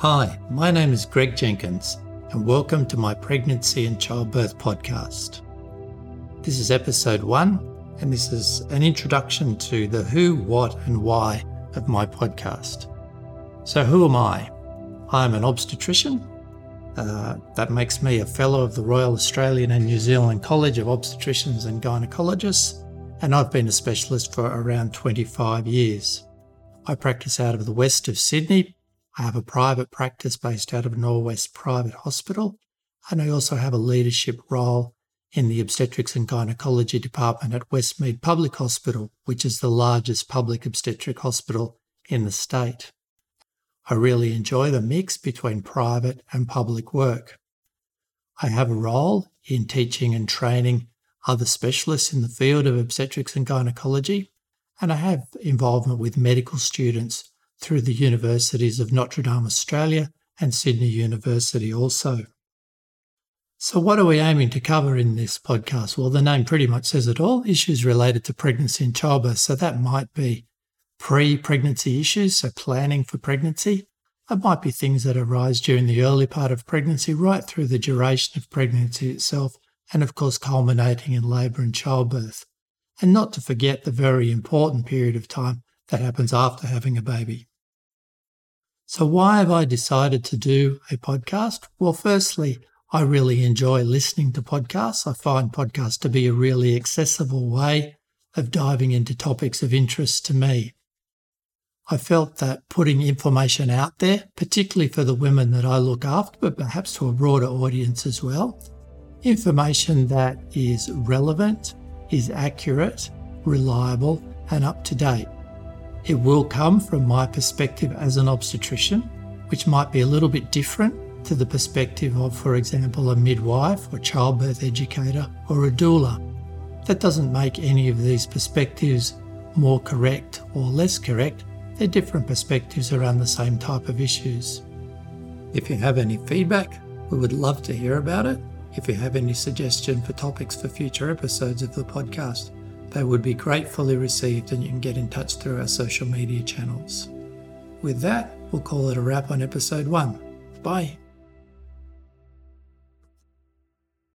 Hi, my name is Greg Jenkins, and welcome to my Pregnancy and Childbirth podcast. This is episode one, and this is an introduction to the who, what, and why of my podcast. So, who am I? I'm an obstetrician. Uh, that makes me a fellow of the Royal Australian and New Zealand College of Obstetricians and Gynecologists, and I've been a specialist for around 25 years. I practice out of the west of Sydney. I have a private practice based out of Norwest Private Hospital, and I also have a leadership role in the obstetrics and gynecology department at Westmead Public Hospital, which is the largest public obstetric hospital in the state. I really enjoy the mix between private and public work. I have a role in teaching and training other specialists in the field of obstetrics and gynecology, and I have involvement with medical students through the universities of Notre Dame Australia and Sydney University also. So, what are we aiming to cover in this podcast? Well, the name pretty much says it all issues related to pregnancy and childbirth. So, that might be pre pregnancy issues, so planning for pregnancy. It might be things that arise during the early part of pregnancy, right through the duration of pregnancy itself, and of course, culminating in labour and childbirth and not to forget the very important period of time that happens after having a baby. So, why have I decided to do a podcast? Well, firstly, I really enjoy listening to podcasts. I find podcasts to be a really accessible way of diving into topics of interest to me. I felt that putting information out there, particularly for the women that I look after, but perhaps to a broader audience as well, information that is relevant is accurate, reliable, and up to date. It will come from my perspective as an obstetrician, which might be a little bit different to the perspective of, for example, a midwife or childbirth educator or a doula. That doesn't make any of these perspectives more correct or less correct. They're different perspectives around the same type of issues. If you have any feedback, we would love to hear about it. If you have any suggestion for topics for future episodes of the podcast, they would be gratefully received and you can get in touch through our social media channels. With that, we'll call it a wrap on episode one. Bye.